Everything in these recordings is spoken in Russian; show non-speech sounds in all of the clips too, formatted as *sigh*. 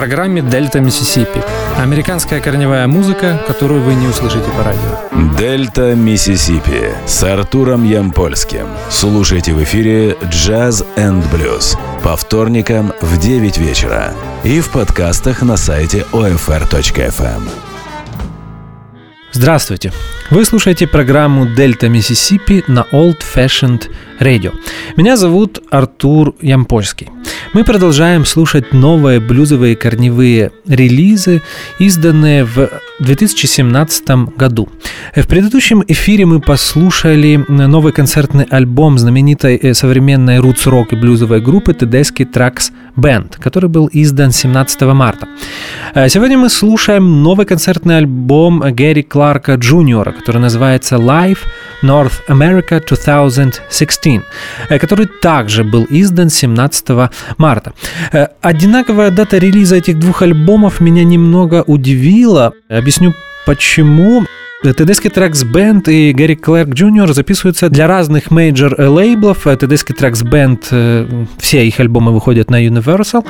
программе «Дельта Миссисипи». Американская корневая музыка, которую вы не услышите по радио. «Дельта Миссисипи» с Артуром Ямпольским. Слушайте в эфире «Jazz and Blues» по вторникам в 9 вечера и в подкастах на сайте OFR.FM. Здравствуйте! Вы слушаете программу «Дельта Миссисипи» на Old Fashioned Radio. Меня зовут Артур Ямпольский. Мы продолжаем слушать новые блюзовые корневые релизы, изданные в 2017 году. В предыдущем эфире мы послушали новый концертный альбом знаменитой э, современной рутс-рок и блюзовой группы Tedeschi Tracks Band, который был издан 17 марта. Э, сегодня мы слушаем новый концертный альбом Гэри Кларка Джуниора, который называется Live North America 2016, э, который также был издан 17 марта. Одинаковая дата релиза этих двух альбомов меня немного удивила. Объясню почему. Tedeschi Trucks Band и Гэри Кларк Джуниор записываются для разных major лейблов. Tedeschi Trucks Band, все их альбомы выходят на Universal.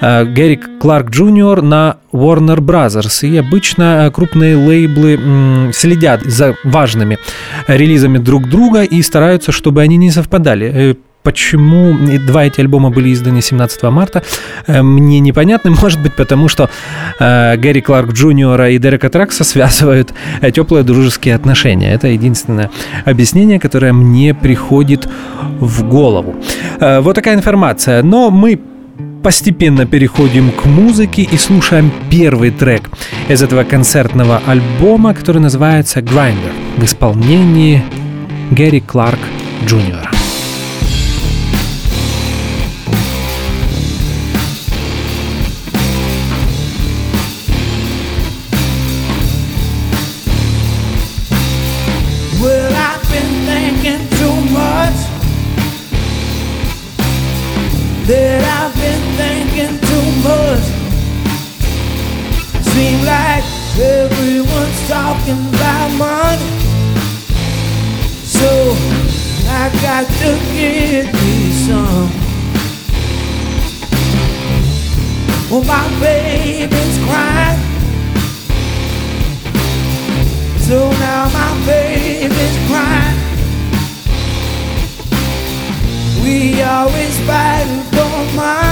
Гэри Кларк Джуниор на Warner Brothers. И обычно крупные лейблы следят за важными релизами друг друга и стараются, чтобы они не совпадали. Почему два эти альбома были изданы 17 марта, э, мне непонятно. *laughs* Может быть, потому что э, Гэри Кларк Джуниора и Дерека Тракса связывают э, теплые дружеские отношения. Это единственное объяснение, которое мне приходит в голову. Вот такая информация. Но мы постепенно переходим к музыке и слушаем первый трек из этого концертного альбома, который называется «Grinder» в исполнении Гэри Кларк Джуниора. Talking about money. So I got to get me some. Well, my baby's crying. So now my baby's crying. We always fight for money,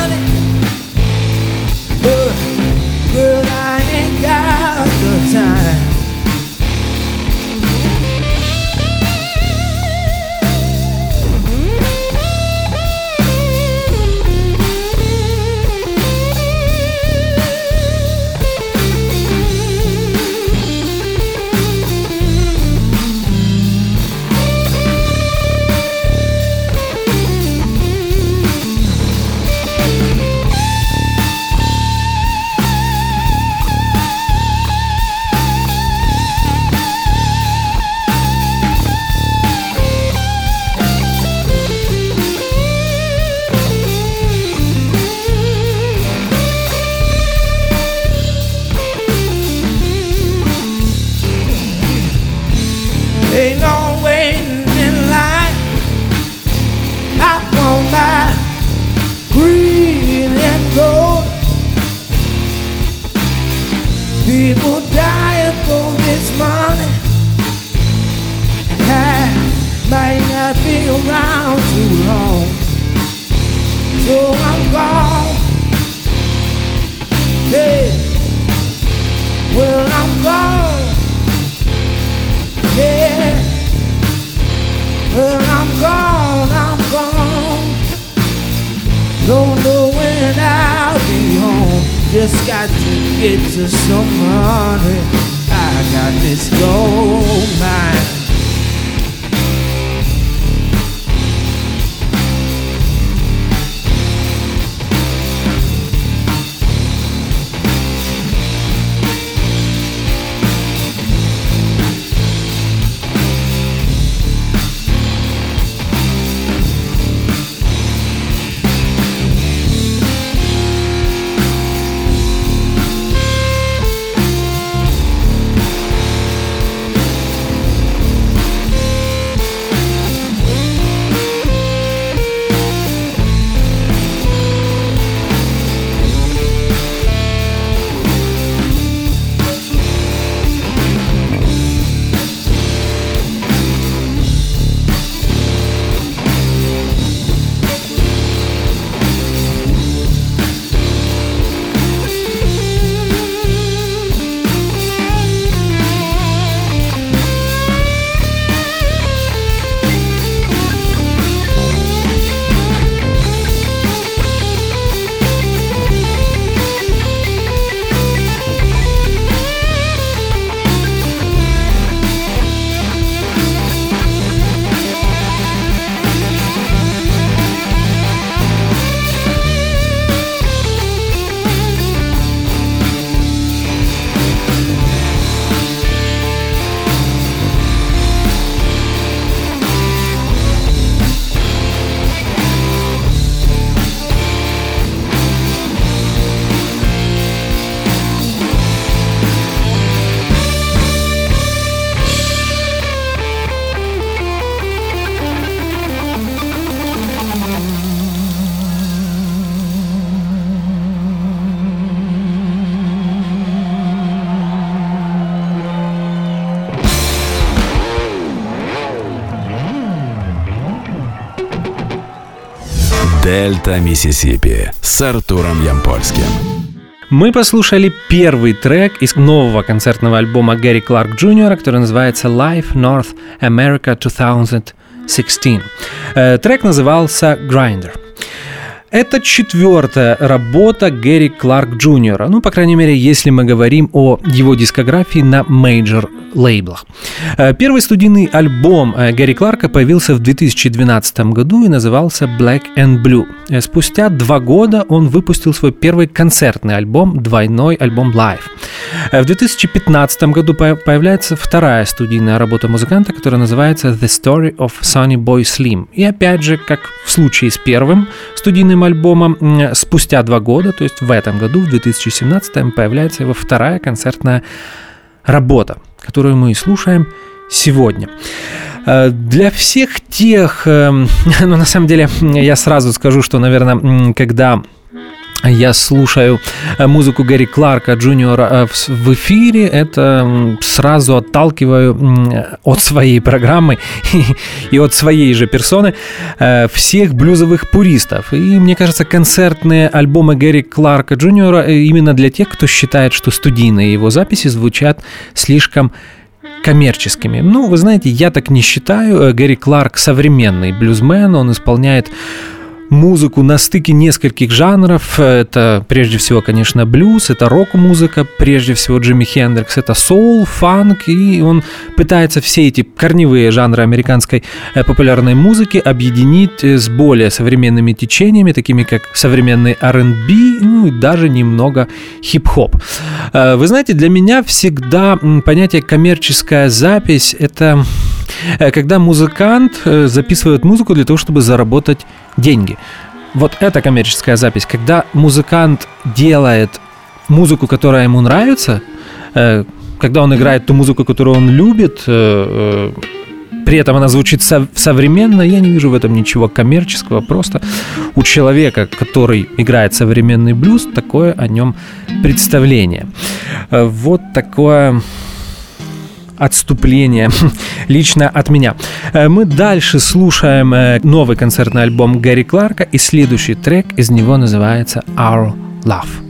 just got to get to some money. I got this gold mine. «Дельта Миссисипи» с Артуром Ямпольским. Мы послушали первый трек из нового концертного альбома Гэри Кларк Джуниора, который называется Live North America 2016. Э, трек назывался Grinder. Это четвертая работа Гэри Кларк Джуниора. Ну, по крайней мере, если мы говорим о его дискографии на major лейблах. Э, первый студийный альбом э, Гэри Кларка появился в 2012 году и назывался Blak and Blu. Э, спустя два года он выпустил свой первый концертный альбом, двойной альбом Live. В 2015 году появляется вторая студийная работа музыканта, которая называется The Story of Sonny Boy Slim. И опять же, как в случае с первым студийным альбомом, спустя два года, то есть в этом году, в 2017, появляется его вторая концертная работа, которую мы слушаем сегодня. Э, для всех тех, эм, *laughs* ну на самом деле я сразу скажу, что, наверное, когда я слушаю э, музыку Гэри Кларка Джуниора э, в эфире, это сразу отталкиваю от своей программы *laughs* и от своей же персоны э, всех блюзовых пуристов. И мне кажется, концертные альбомы Гэри Кларка Джуниора именно для тех, кто считает, что студийные его записи звучат слишком коммерческими. Ну, вы знаете, я так не считаю. Гэри Кларк современный блюзмен, он исполняет музыку на стыке нескольких жанров. Это прежде всего, конечно, блюз, это рок-музыка, прежде всего Джимми Хендрикс, это соул, фанк, и он пытается все эти корневые жанры американской э, популярной музыки объединить э, с более современными течениями, такими как современный R&B, ну и даже немного хип-хоп. Э, вы знаете, для меня всегда понятие коммерческая запись — это когда музыкант записывает музыку для того, чтобы заработать деньги. Вот это коммерческая запись, когда музыкант делает музыку, которая ему нравится, э, когда он играет ту музыку, которую он любит, э, э, при этом она звучит современно, я не вижу в этом ничего коммерческого. Просто у человека, который играет современный блюз, такое о нем представление. Вот такое отступление *laughs* лично от меня. Э, мы дальше слушаем э, новый концертный альбом Гэри Кларка, и следующий трек из него называется Our Love.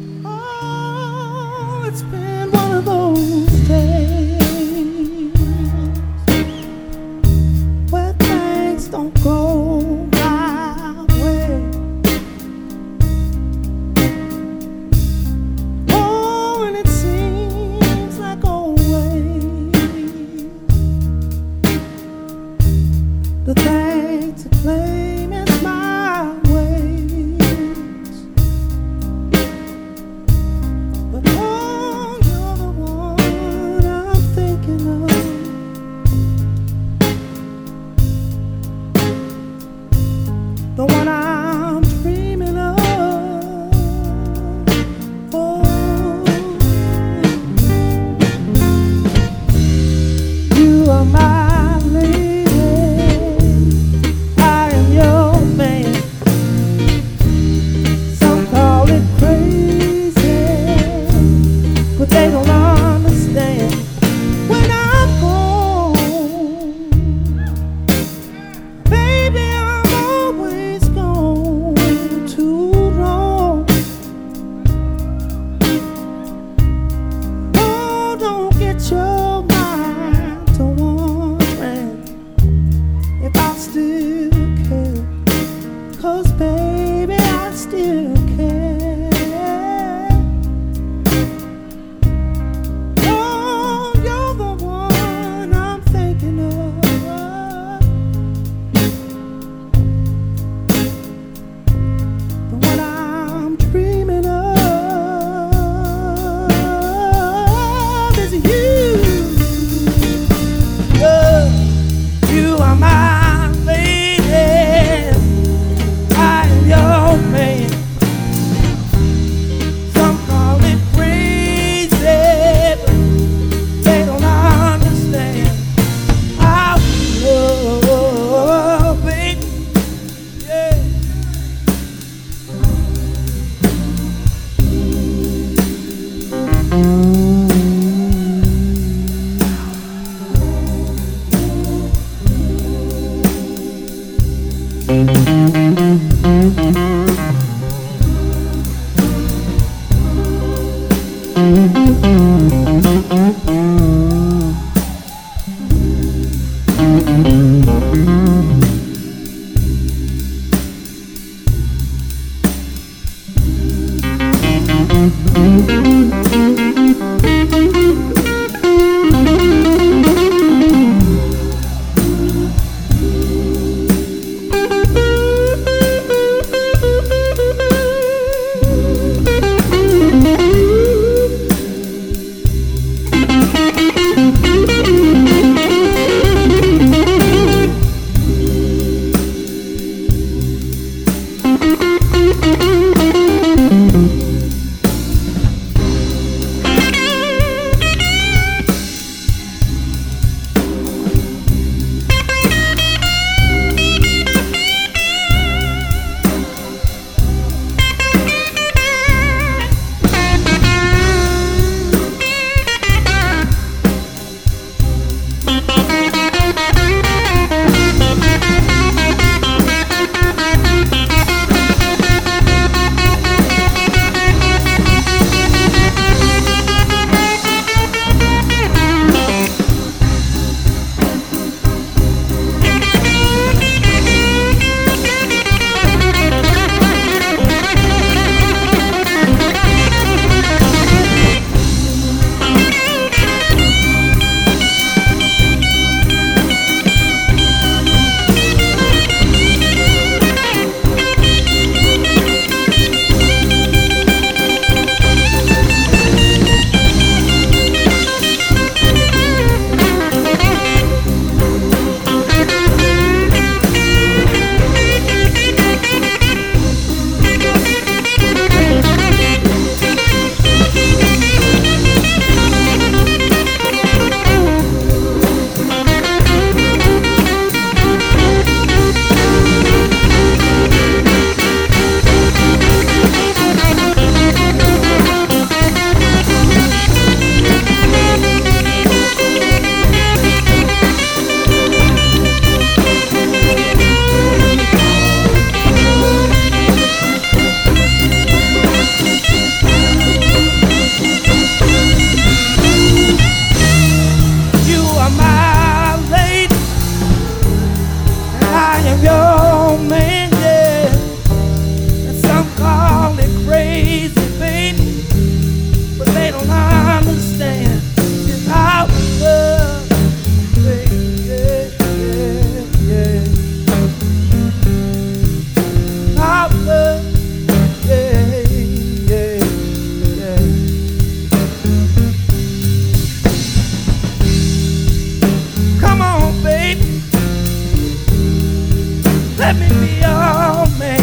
let me be your man.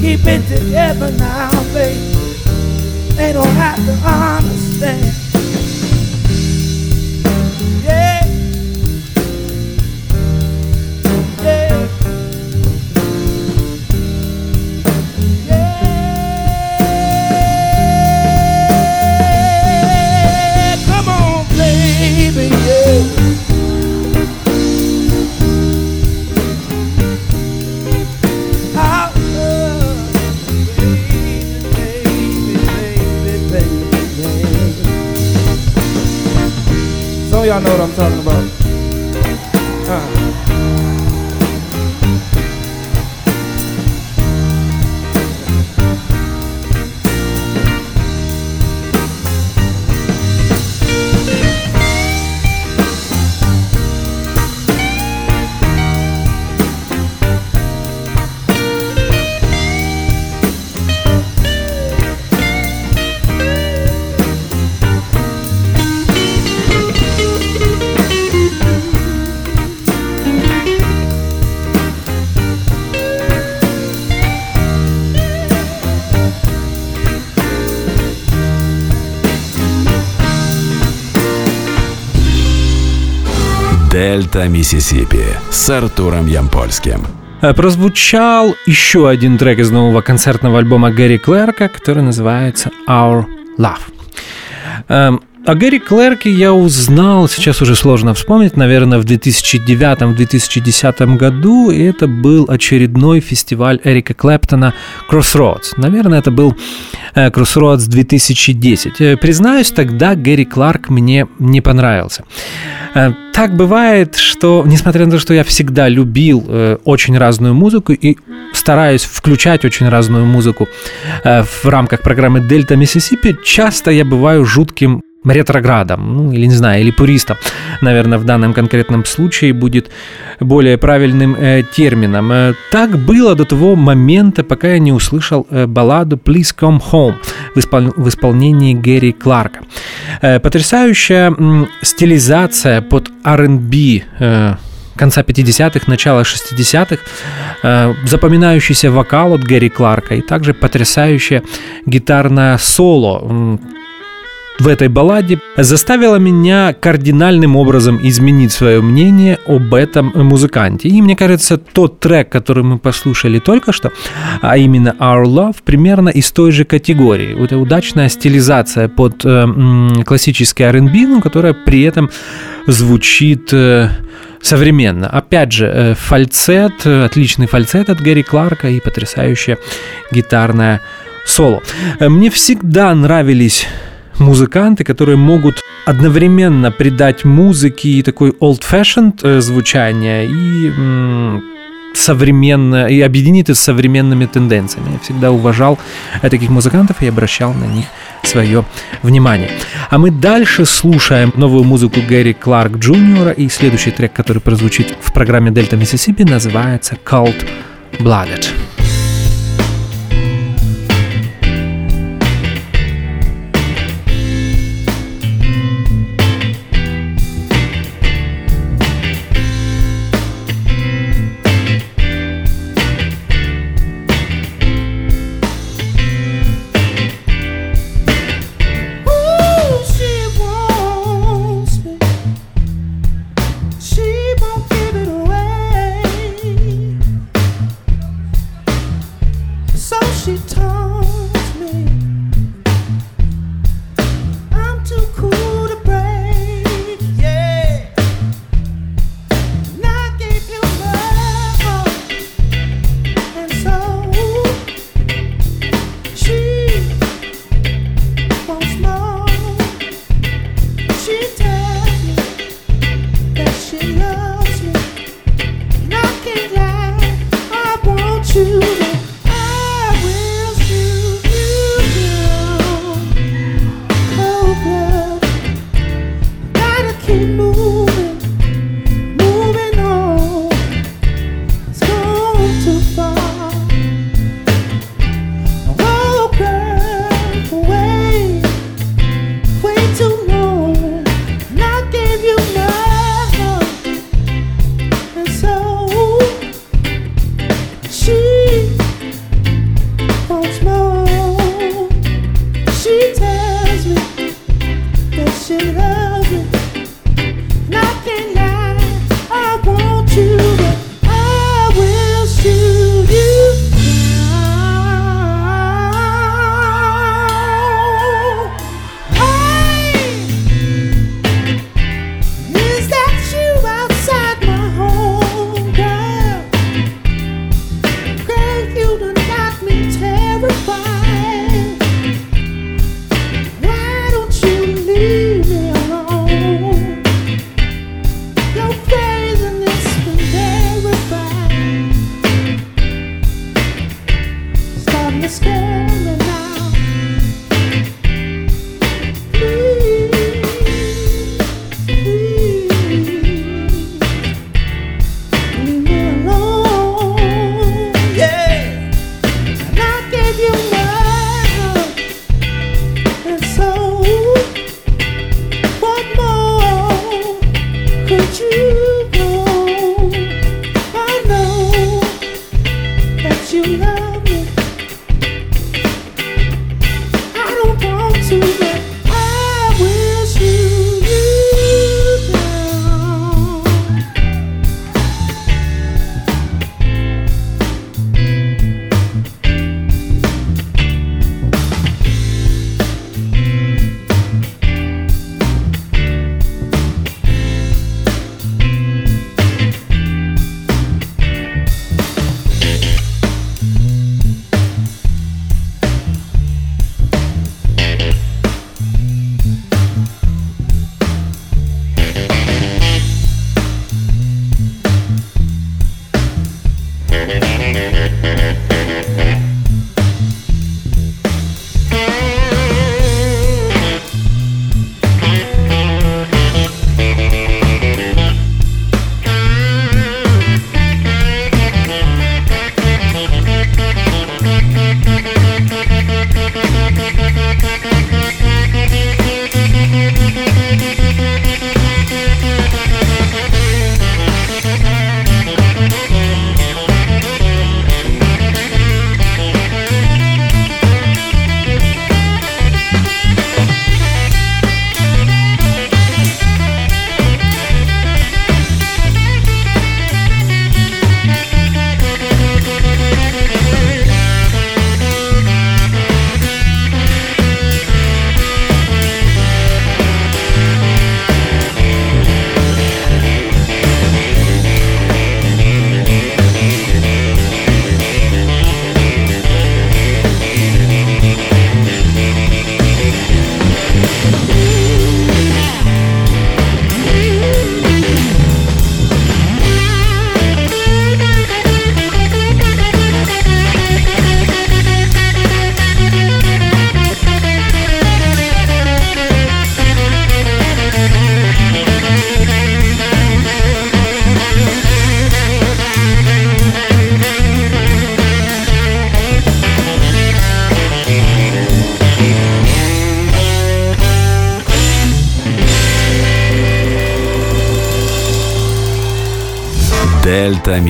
Keep it together now, baby. They don't have to understand. y'all know what I'm talking about. Дельта Миссисипи с Артуром Ямпольским. Э, прозвучал еще один трек из нового концертного альбома Гэри Клэрка, который называется Our Love. О Гэри Клэрке я узнал, сейчас уже сложно вспомнить, наверное, в 2009-2010 году. И это был очередной фестиваль Эрика Клэптона Crossroads. Наверное, это был э, Crossroads 2010. Э, признаюсь, тогда Гэри Кларк мне не понравился. Э, так бывает, что, несмотря на то, что я всегда любил очень разную музыку и стараюсь включать очень разную музыку в рамках программы Дельта Миссисипи, часто я бываю жутким ретроградом, ну или не знаю, или пуристом, наверное, в данном конкретном случае будет более правильным э, термином. Э, так было до того момента, пока я не услышал э, балладу «Please Come Home» в, испол- в исполнении Гэри Кларка. Э, потрясающая э, стилизация под R&B э, конца 50-х, начала 60-х, э, запоминающийся вокал от Гэри Кларка и также потрясающее гитарное соло, в этой балладе заставила меня кардинальным образом изменить свое мнение об этом музыканте. И мне кажется, тот трек, который мы послушали только что, а именно Our Love, примерно из той же категории. Это удачная стилизация под э, классический R&B, но которая при этом звучит э, современно. Опять же, э, фальцет, отличный фальцет от Гэри Кларка и потрясающее гитарное соло. Э, мне всегда нравились музыканты, которые могут одновременно придать музыке такой old-fashioned э, звучание и современно и объединить это с современными тенденциями. Я всегда уважал таких музыкантов и обращал на них свое внимание. А мы дальше слушаем новую музыку Гэри Кларк Джуниора, и следующий трек, который прозвучит в программе Дельта Миссисипи, называется Cold Blooded.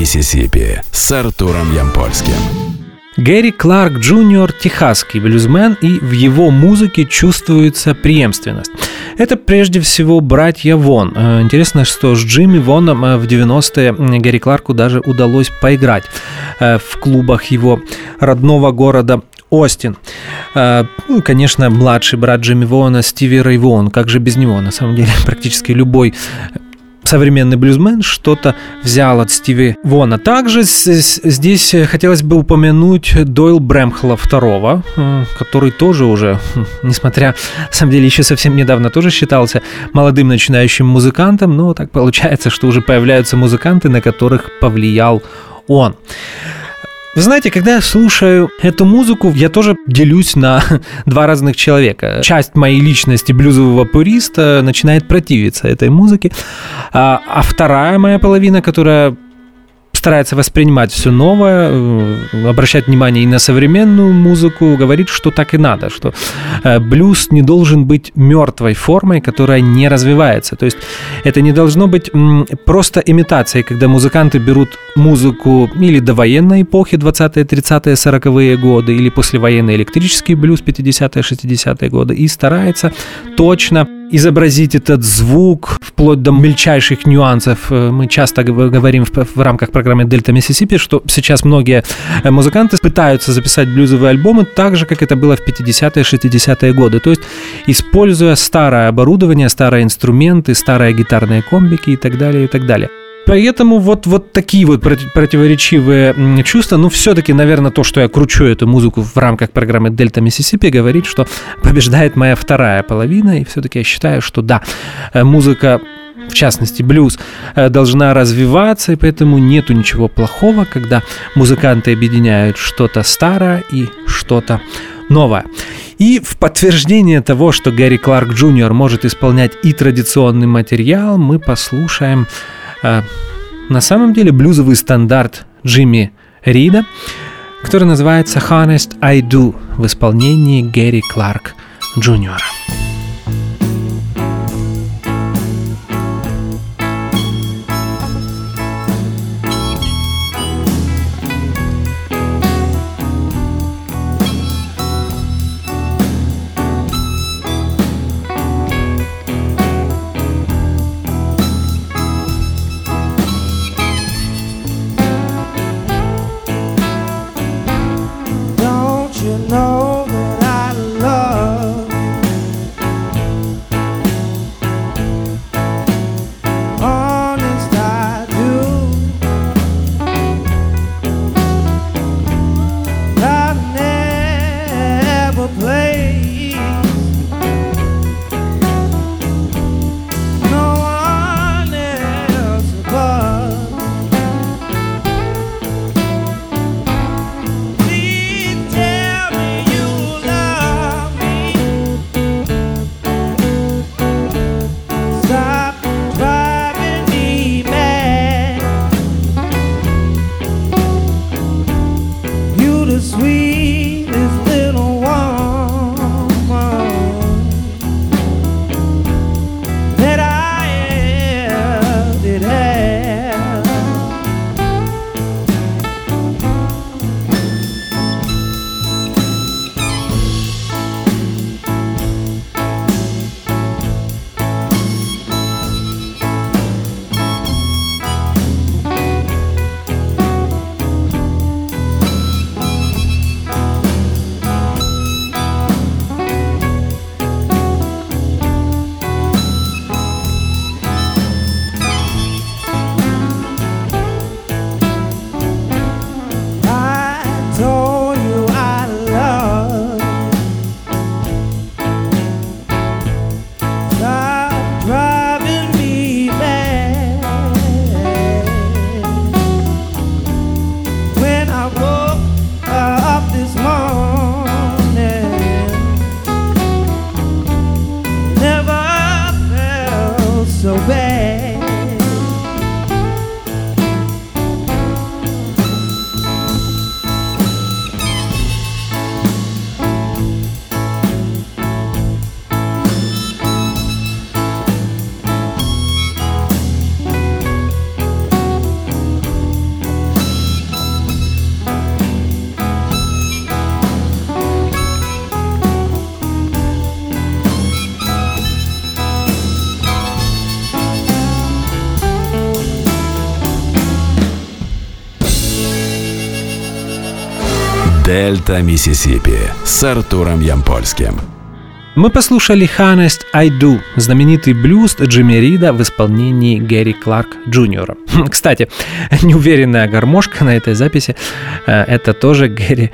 Миссисипи» с Артуром Ямпольским. Гэри Кларк Джуниор – техасский блюзмен, и в его музыке чувствуется преемственность. Это прежде всего братья Вон. Э, интересно, что с Джимми Воном э, в 90-е Гэри Кларку даже удалось поиграть э, в клубах его родного города Остин. Ну, конечно, младший брат Джимми Вона Стиви Рэй Вон. Как же без него? На самом деле, *laughs* практически любой современный блюзмен что-то взял от Стиви Вона. Также здесь хотелось бы упомянуть Дойл Брэмхла II, э, который тоже уже, хм, несмотря, на самом деле, еще совсем недавно тоже считался молодым начинающим музыкантом, но так получается, что уже появляются музыканты, на которых повлиял он. Вы знаете, когда я слушаю эту музыку, я тоже делюсь на *laughs* два разных человека. Часть моей личности блюзового пуриста начинает противиться этой музыке, а, а вторая моя половина, которая старается воспринимать все новое, э, обращать внимание и на современную музыку, говорит, что так и надо, что э, блюз не должен быть мертвой формой, которая не развивается. То есть это не должно быть просто имитацией, когда музыканты берут музыку или до военной эпохи, 20-е, 30-е, 40-е годы, или послевоенный электрический блюз 50-е, 60-е годы, и старается точно изобразить этот звук вплоть до мельчайших нюансов. Э, мы часто говорим в, рамках программы Дельта Миссисипи, что сейчас многие э, музыканты пытаются записать блюзовые альбомы так же, как это было в 50-е, 60-е годы. То есть, используя старое оборудование, старые инструменты, старые гитарные комбики и так далее, и так далее. Поэтому вот, вот такие вот противоречивые чувства. Ну, все-таки, наверное, то, что я кручу эту музыку в рамках программы Дельта Миссисипи, говорит, что побеждает моя вторая половина. И все-таки я считаю, что да, э, музыка в частности блюз, э, должна развиваться, и поэтому нету ничего плохого, когда музыканты объединяют что-то старое и что-то новое. И в подтверждение того, что Гэри Кларк Джуниор может исполнять и традиционный материал, мы послушаем на самом деле блюзовый стандарт Джимми Рида, который называется Honest I Do в исполнении Гэри Кларк Джуниора. «Дельта Миссисипи» с Артуром Ямпольским. Мы послушали «Honest I Do», знаменитый блюз Джимми Рида в исполнении Гэри Кларк Джуниора. Кстати, *laughs* неуверенная гармошка на этой записи э, – это тоже Гэри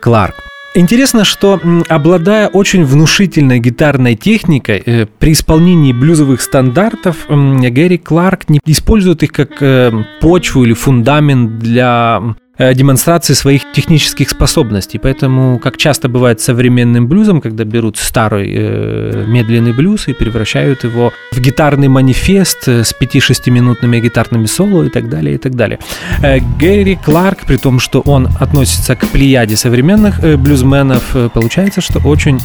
Кларк. Интересно, что обладая очень внушительной гитарной техникой, э, при исполнении блюзовых стандартов Гэри Кларк не использует их как э, почву или фундамент для демонстрации своих технических способностей. Поэтому, как часто бывает с современным блюзом, когда берут старый э, медленный блюз и превращают его в гитарный манифест э, с 5-6 минутными гитарными соло и так далее, и так далее. Э, Гэри Кларк, при том, что он относится к плеяде современных э, блюзменов, э, получается, что очень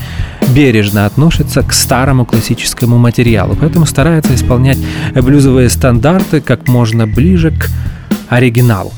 бережно относится к старому классическому материалу. Поэтому старается исполнять блюзовые стандарты как можно ближе к оригиналу.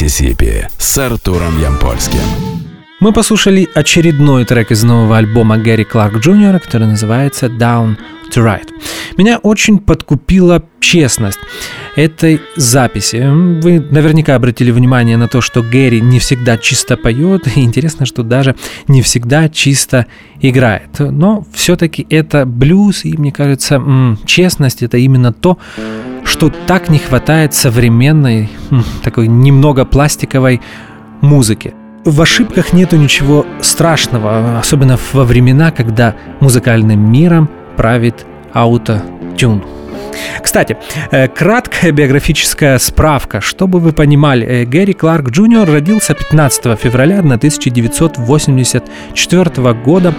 Миссисипи с Артуром Ямпольским. Мы послушали очередной трек из нового альбома Гэри Кларк Джуниора, который называется «Down to Right». Меня очень подкупила честность этой записи. Вы наверняка обратили внимание на то, что Гэри не всегда чисто поет, и интересно, что даже не всегда чисто играет. Но все-таки это блюз, и мне кажется, честность это именно то, что так не хватает современной, такой немного пластиковой музыки. В ошибках нету ничего страшного, особенно во времена, когда музыкальным миром правит аутотюн. Кстати, э, краткая биографическая справка. Чтобы вы понимали, э, Гэри Кларк Джуниор родился 15 февраля 1984 года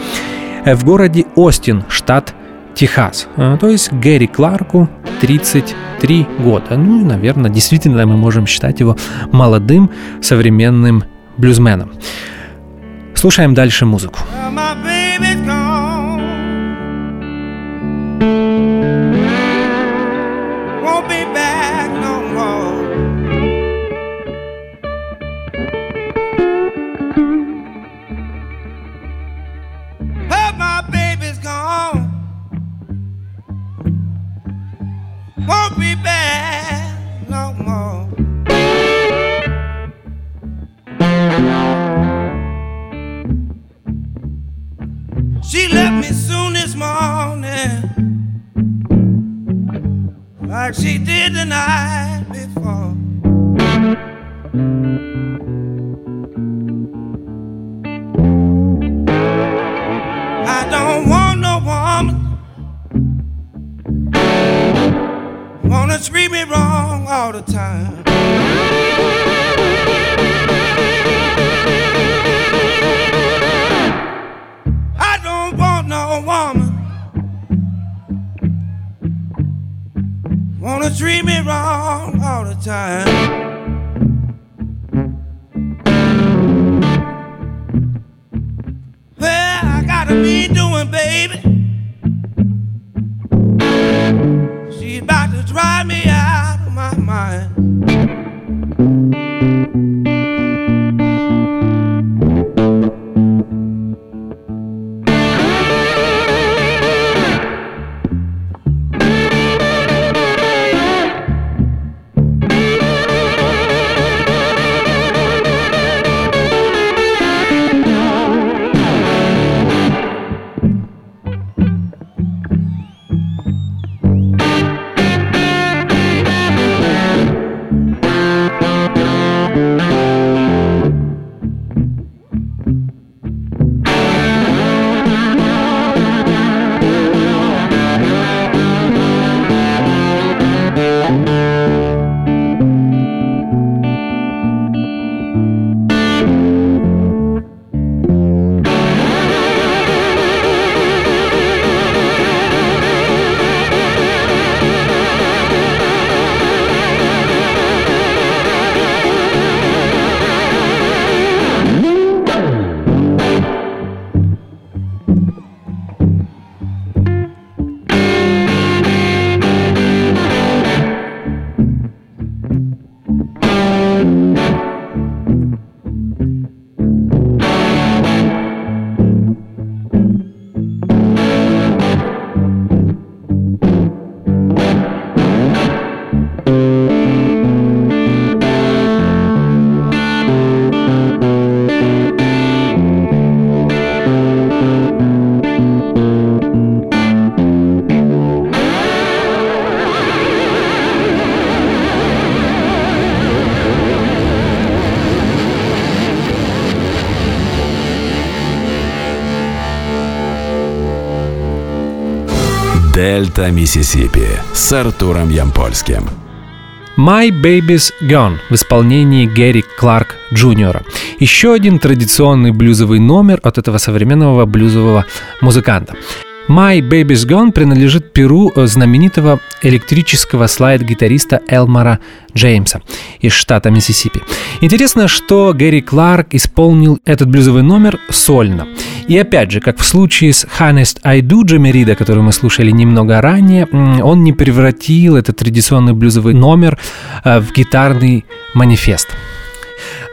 э, в городе Остин, штат Техас. То есть Гэри Кларку 33 года. Ну, наверное, действительно мы можем считать его молодым современным блюзменом. Слушаем дальше музыку. Like she left me soon my own And she did the night before. Wanna treat me wrong all the time. I don't want no woman. Wanna treat me wrong all the time. Well, I gotta be doing, baby. Mind. Дельта Миссисипи с Артуром Ямпольским. My Baby's Gone в исполнении Гэри Кларк Джуниора. Еще один традиционный блюзовый номер от этого современного блюзового музыканта. My Baby's Gone принадлежит перу знаменитого электрического слайд-гитариста Элмара Джеймса из штата Миссисипи. Интересно, что Гэри Кларк исполнил этот блюзовый номер сольно. И опять же, как в случае с Honest I Do Джамерида, который мы слушали немного ранее, он не превратил этот традиционный блюзовый номер э, в гитарный манифест.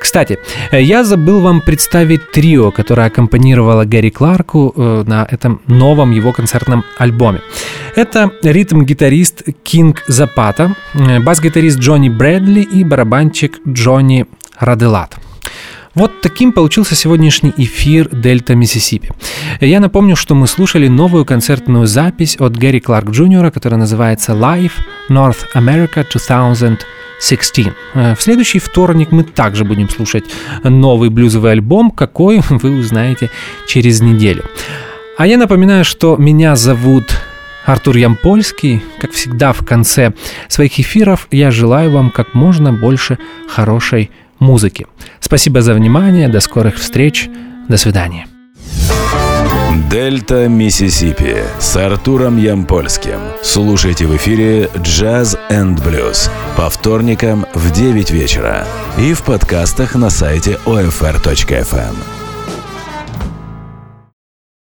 Кстати, э, я забыл вам представить трио, которое аккомпанировало Гэри Кларку э, на этом новом его концертном альбоме. Это ритм-гитарист Кинг Запата, бас-гитарист Джонни Брэдли и барабанщик Джонни Раделат. Вот таким получился сегодняшний эфир Дельта Миссисипи. Я напомню, что мы слушали новую концертную запись от Гэри Кларк Джуниора, которая называется Live North America 2000 16. Э, в следующий вторник мы также будем слушать новый блюзовый альбом, какой *laughs* вы узнаете через неделю. А я напоминаю, что меня зовут Артур Ямпольский. Как всегда в конце своих эфиров я желаю вам как можно больше хорошей музыки. Спасибо за внимание, до скорых встреч, до свидания. Дельта Миссисипи с Артуром Ямпольским. Слушайте в эфире Jazz and Blues по вторникам в 9 вечера и в подкастах на сайте OFR.FM.